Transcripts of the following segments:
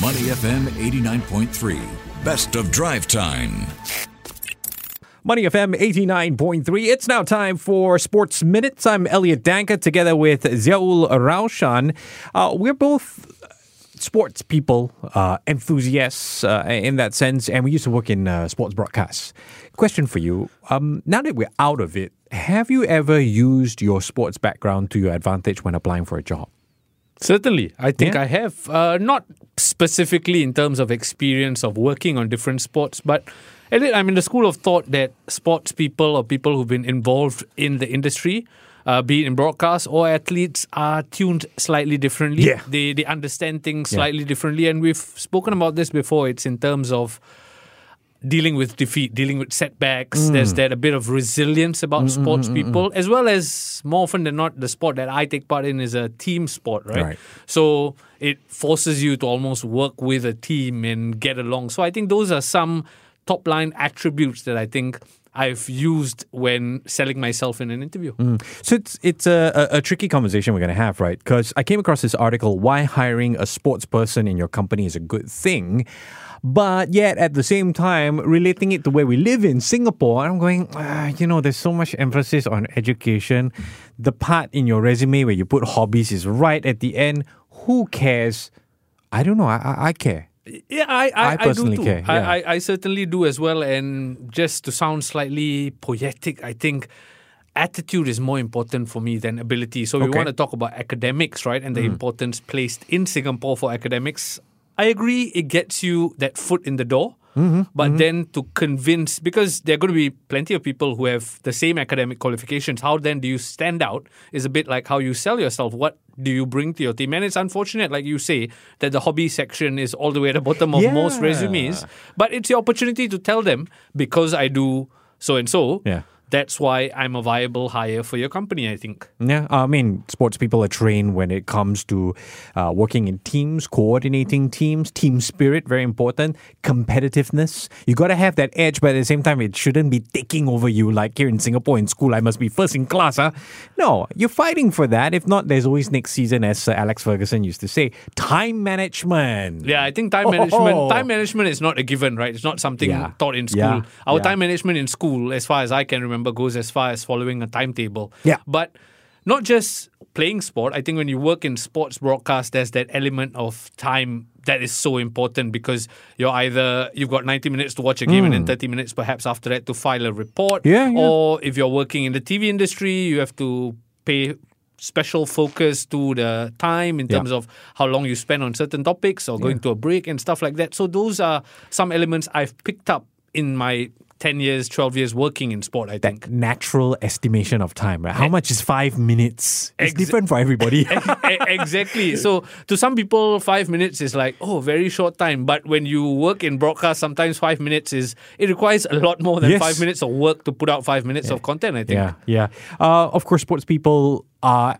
Money FM 89.3. Best of drive time. Money FM 89.3. It's now time for Sports Minutes. I'm Elliot Danker together with Ziaul Raushan. Uh, we're both sports people, uh, enthusiasts uh, in that sense, and we used to work in uh, sports broadcasts. Question for you um, now that we're out of it, have you ever used your sports background to your advantage when applying for a job? Certainly, I think Yeah. I have. Uh, not specifically in terms of experience of working on different sports, but I'm in the school of thought that sports people or people who've been involved in the industry, uh, be it in broadcast or athletes, are tuned slightly differently. Yeah. They they understand things Yeah. slightly differently, and we've spoken about this before. It's in terms of dealing with defeat, dealing with setbacks. Mm. There's that a bit of resilience about mm-hmm, sports mm-hmm, people, mm-hmm. as well as more often than not, the sport that I take part in is a team sport, right? Right. So it forces you to almost work with a team and get along. So I think those are some top line attributes that I think I've used when selling myself in an interview. So it's it's a, a, a tricky conversation we're going to have, right? Because I came across this article: why hiring a sports person in your company is a good thing, but yet at the same time relating it to where we live in Singapore, I'm going, ah, you know, there's so much emphasis on education. The part in your resume where you put hobbies is right at the end. Who cares? I don't know. I I, I care. Yeah, I I, I personally do too. care, I, yeah. I I certainly do as well. And just to sound slightly poetic, I think attitude is more important for me than ability. So we Okay. Mm. want to talk about academics, right, and the importance placed in Singapore for academics. I agree, it gets you that foot in the door. Mm-hmm. But then to convince, because there are going to be plenty of people who have the same academic qualifications, how then do you stand out is a bit like how you sell yourself. What do you bring to your team? And it's unfortunate, like you say, that the hobby section is all the way at the bottom of most resumes. But it's your opportunity to tell them because I do so and so. Yeah. That's why I'm a viable hire for your company, I think. Yeah, I mean, sports people are trained when it comes to uh, working in teams, coordinating teams, team spirit, very important, competitiveness. You got to have that edge, but at the same time, it shouldn't be taking over you like here in Singapore in school. I must be first in class. Huh? No, you're fighting for that. If not, there's always next season, as Sir Alex Ferguson used to say, time management. Yeah, I think time Oh. management time management is not a given, right? It's not something Yeah. taught in school. Yeah. Our Yeah. time management in school, as far as I can remember, goes as far as following a timetable. Yeah. But not just playing sport. I think when you work in sports broadcast, there's that element of time that is so important because you're either you've got 90 minutes to watch a game and then 30 minutes perhaps after that to file a report. Hmm. Yeah, yeah. Or if you're working in the TV industry, you have to pay special focus to the time in Yeah. terms of how long you spend on certain topics or going to a break and stuff like that. So those are some elements I've picked up in my 10 years, 12 years working in sport, I think. Natural estimation of time, right? How much is five minutes? It's Ex- different for everybody. E- exactly. So to some people, five minutes is like, oh, very short time. But when you work in broadcast, sometimes five minutes is, it requires a lot more than Yes. five minutes of work to put out five minutes of content, I think. Yeah, yeah. Uh, of course, sports people are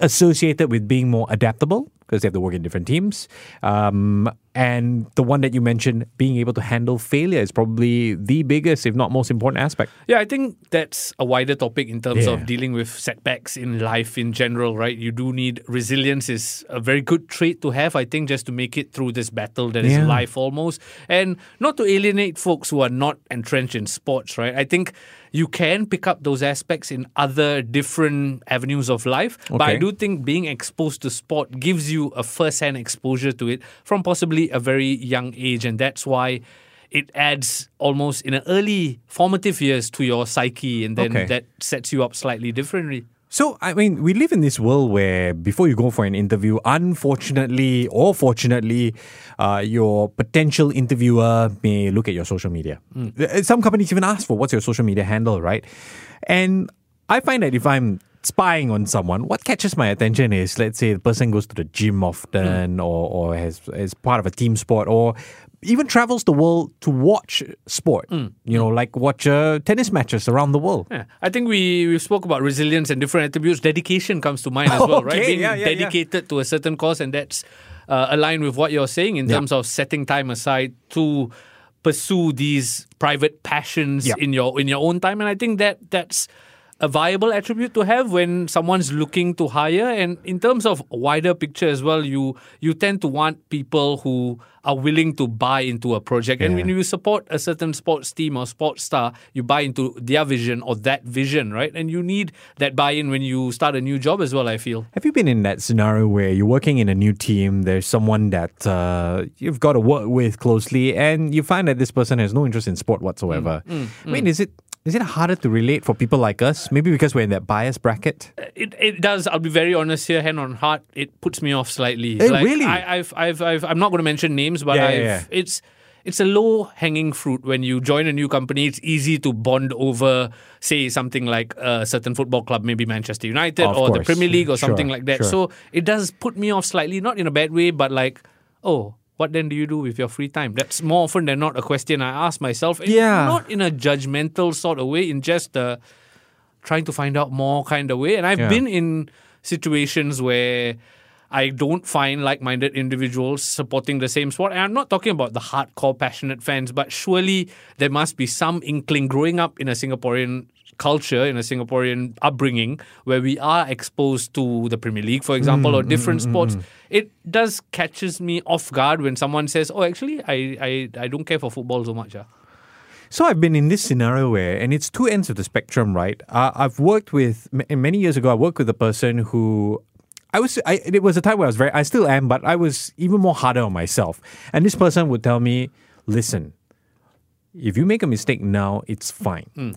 associated with being more adaptable because they have to work in different teams. Um, and the one that you mentioned, being able to handle failure, is probably the biggest, if not most important aspect. Yeah, I think that's a wider topic in terms Yeah. of dealing with setbacks in life in general, right? You do need resilience is a very good trait to have, I think, just to make it through this battle that is Yeah. life almost. And not to alienate folks who are not entrenched in sports, right? I think you can pick up those aspects in other different avenues of life. But I do think being exposed to sport gives you a first-hand exposure to it from possibly a very young age. And that's why it adds almost in an early formative years to your psyche and then Okay. that sets you up slightly differently. So, I mean, we live in this world where before you go for an interview, unfortunately or fortunately, uh, your potential interviewer may look at your social media. Uh, Some companies even ask for what's your social media handle, right? And I find that if I'm spying on someone, what catches my attention is, let's say, the person goes to the gym often or, or has is part of a team sport or even travels the world to watch sport, you know, like watch uh, tennis matches around the world. Yeah. I think we, we spoke about resilience and different attributes. Dedication comes to mind as well, right? Being yeah, yeah, yeah. dedicated to a certain cause, and that's uh, aligned with what you're saying in terms of setting time aside to pursue these private passions in your in your own time. And I think that that's a viable attribute to have when someone's looking to hire? And in terms of wider picture as well you you tend to want people who are willing to buy into a project. And when you support a certain sports team or sports star you buy into their vision or that vision right? And you need that buy-in when you start a new job as well i feel. Have you been in that scenario where you're working in a new team, there's someone that uh, you've got to work with closely, and you find that this person has no interest in sport whatsoever? Mm, I mean, is it is it harder to relate for people like us? Maybe because we're in that bias bracket. it, it does. I'll be very honest here, hand on heart. It puts me off slightly. Eh, really? I, I've, I've, I've, I'm not going to mention names, but Yeah, I've, yeah, yeah. it's it's a low hanging fruit when you join a new company. It's easy to bond over, say, something like a certain football club, maybe Manchester United Of or the. Premier League or Sure, something like that. sure. So it does put me off slightly, not in a bad way, but like, oh. What then do you do with your free time? That's more often than not a question I ask myself. Yeah. Not in a judgmental sort of way, in just a trying to find out more kind of way. And I've Yeah. been in situations where I don't find like minded individuals supporting the same sport. And I'm not talking about the hardcore, passionate fans, but surely there must be some inkling growing up in a Singaporean culture, in a Singaporean upbringing, where we are exposed to the Premier League, for example, or different sports. It does catches me off guard when someone says, Oh, actually, I, I, I don't care for football so much. ah." So I've been in this scenario where, and it's two ends of the spectrum, right? Uh, I've worked with many years ago. I worked with a person who. I was. I, it was a time where I was very. I still am, but I was even more harder on myself. And this person would tell me, "Listen, if you make a mistake now, it's fine,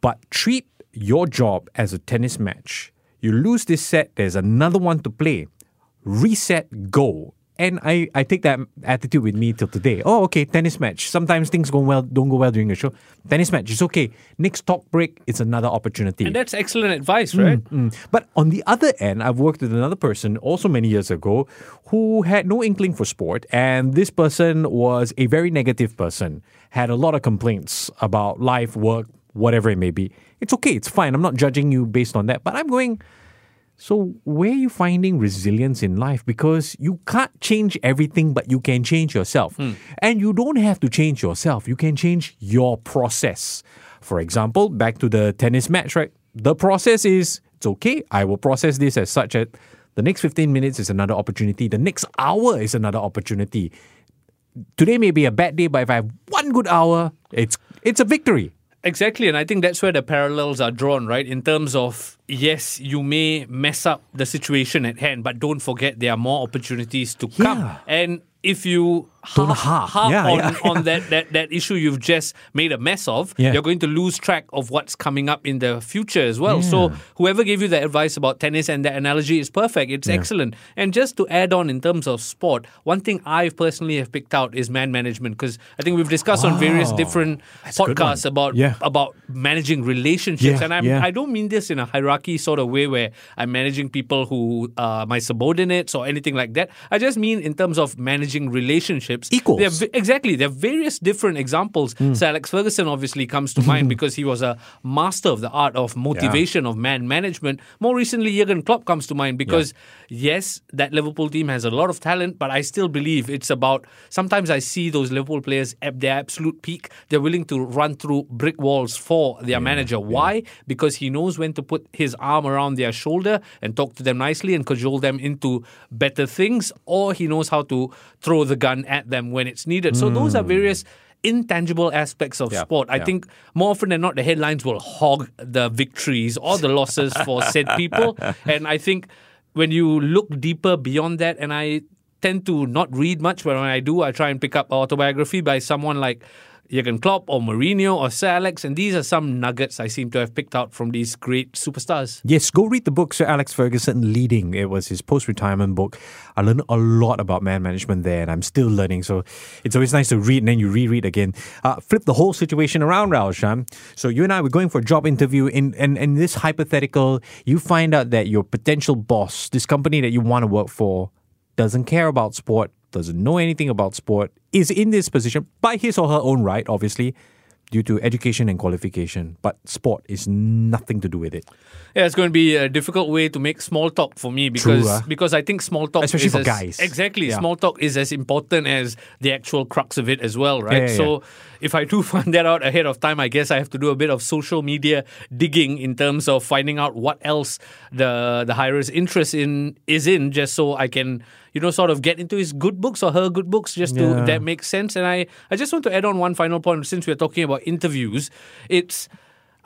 but treat your job as a tennis match. You lose this set, there's another one to play. Reset, go." And I, I take that attitude with me till today. Oh, okay, tennis match. Sometimes things go well, don't go well during the show. Tennis match, it's okay. Next talk break, it's another opportunity. And that's excellent advice, right? Mm. But on the other end, I've worked with another person also many years ago who had no inkling for sport. And this person was a very negative person, had a lot of complaints about life, work, whatever it may be. It's okay, it's fine. I'm not judging you based on that. But I'm going, so where are you finding resilience in life? Because you can't change everything, but you can change yourself. Hmm. And you don't have to change yourself. You can change your process. For example, back to the tennis match, right? The process is it's okay. I will process this as such that the next 15 minutes is another opportunity. The next hour is another opportunity. Today may be a bad day, but if I have one good hour, it's it's a victory. Exactly, and I think that's where the parallels are drawn, right? In terms of yes, you may mess up the situation at hand, but don't forget there are more opportunities to come. And if you Don't harp, harp. harp Yeah, on, yeah, on that, that that issue you've just made a mess of, you're going to lose track of what's coming up in the future as well. So whoever gave you the advice about tennis and that analogy is perfect. It's excellent. And just to add on in terms of sport, one thing I personally have picked out is man management because I think we've discussed on various different That's podcasts about about managing relationships. And I'm. I don't mean this in a hierarchy sort of way where I'm managing people who are my subordinates or anything like that. I just mean in terms of managing relationships. Equals. There are exactly. There are various different examples. Hmm. Sir Alex Ferguson obviously comes to mind because he was a master of the art of motivation, of man management. More recently, Jurgen Klopp comes to mind because, yes, that Liverpool team has a lot of talent, but I still believe it's about sometimes I see those Liverpool players at their absolute peak. They're willing to run through brick walls for their manager. Why? Because he knows when to put his arm around their shoulder and talk to them nicely and cajole them into better things, or he knows how to throw the gun at them when it's needed. So those are hmm. various intangible aspects of Yeah, sport. I yeah. think more often than not, the headlines will hog the victories or the losses for said people. And I think when you look deeper beyond that, and I tend to not read much, but when I do, I try and pick up autobiography by someone like Jurgen Klopp or Mourinho or Sir Alex, and these are some nuggets I seem to have picked out from these great superstars. Yes, go read the book, Sir Alex Ferguson Leading. It was his post retirement book. I learned a lot about man management there, and I'm still learning. So it's always nice to read and then you reread again. Uh, flip the whole situation around, Sham. So you and I were going for a job interview. In, and, and this hypothetical, you find out that your potential boss, this company that you want to work for, doesn't care about sport, doesn't know anything about sport, is in this position by his or her own right, obviously. due to education and qualification, but sport is nothing to do with it. Yeah, it's going to be a difficult way to make small talk for me because True, ah. because I think small talk Especially is for as- guys. Exactly, Yeah. small talk is as important as the actual crux of it as well, right? Yeah, yeah, so if I do find that out ahead of time, I guess I have to do a bit of social media digging in terms of finding out what else the the hirer's interest in is in, just so I can you know sort of get into his good books or her good books, just to that makes sense. And I I just want to add on one final point since we're talking about interviews, it's.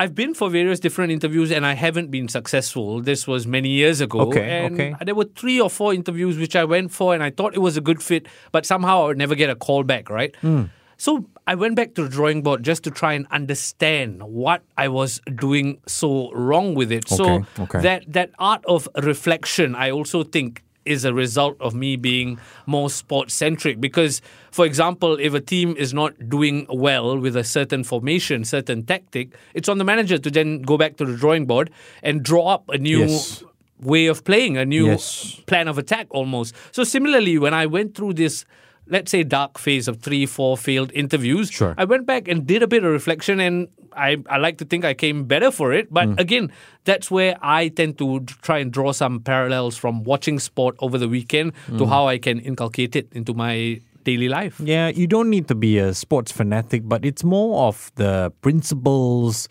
I've been for various different interviews and I haven't been successful. This was many years ago. Okay, and okay. there were three or four interviews which I went for and I thought it was a good fit, but somehow I would never get a call back, right? Hmm. So I went back to the drawing board just to try and understand what I was doing so wrong with it. so Okay, okay. that that art of reflection, I also think is a result of me being more sport centric because for example if a team is not doing well with a certain formation certain tactic it's on the manager to then go back to the drawing board and draw up a new Yes. way of playing a new Yes. plan of attack almost so similarly when i went through this let's say dark phase of three four failed interviews Sure. i went back and did a bit of reflection and I, I like to think I came better for it. But Mm. again, that's where I tend to try and draw some parallels from watching sport over the weekend to Mm. how I can inculcate it into my daily life. Yeah, you don't need to be a sports fanatic, but it's more of the principles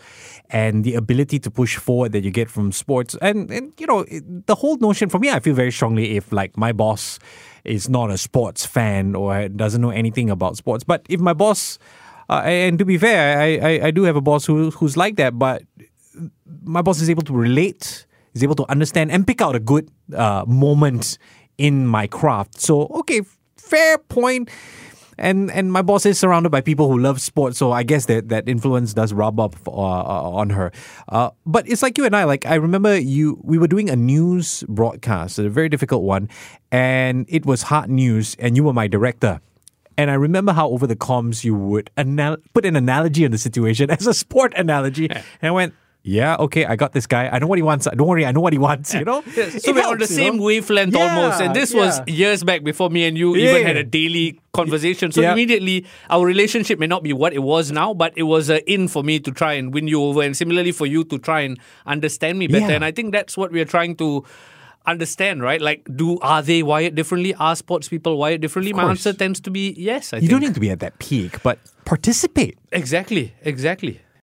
and the ability to push forward that you get from sports. And, and you know, the whole notion for me, I feel very strongly if like my boss is not a sports fan or doesn't know anything about sports. But if my boss, uh, and to be fair, I, I, I do have a boss who, who's like that, but my boss is able to relate, is able to understand and pick out a good uh, moment in my craft. So, okay, fair point. And and my boss is surrounded by people who love sports, so I guess that that influence does rub up uh, uh, on her. Uh, but it's like you and I. Like I remember you, we were doing a news broadcast, a very difficult one, and it was hard news, and you were my director. And I remember how over the comms you would anal- put an analogy on the situation as a sport analogy. And I went, yeah, okay, I got this guy. I know what he wants. Don't worry, I know what he wants. You know, So It we're on the same know? wavelength Yeah, almost. And this was years back before me and you Yeah, even had a daily conversation. So Yeah. immediately our relationship may not be what it was now, but it was a in for me to try and win you over and similarly for you to try and understand me better. Yeah. And I think that's what we're trying to understand, right? Like do are they wired differently? Are sports people wired differently? My answer tends to be yes, I You think. don't need to be at that peak, but participate. Exactly, exactly.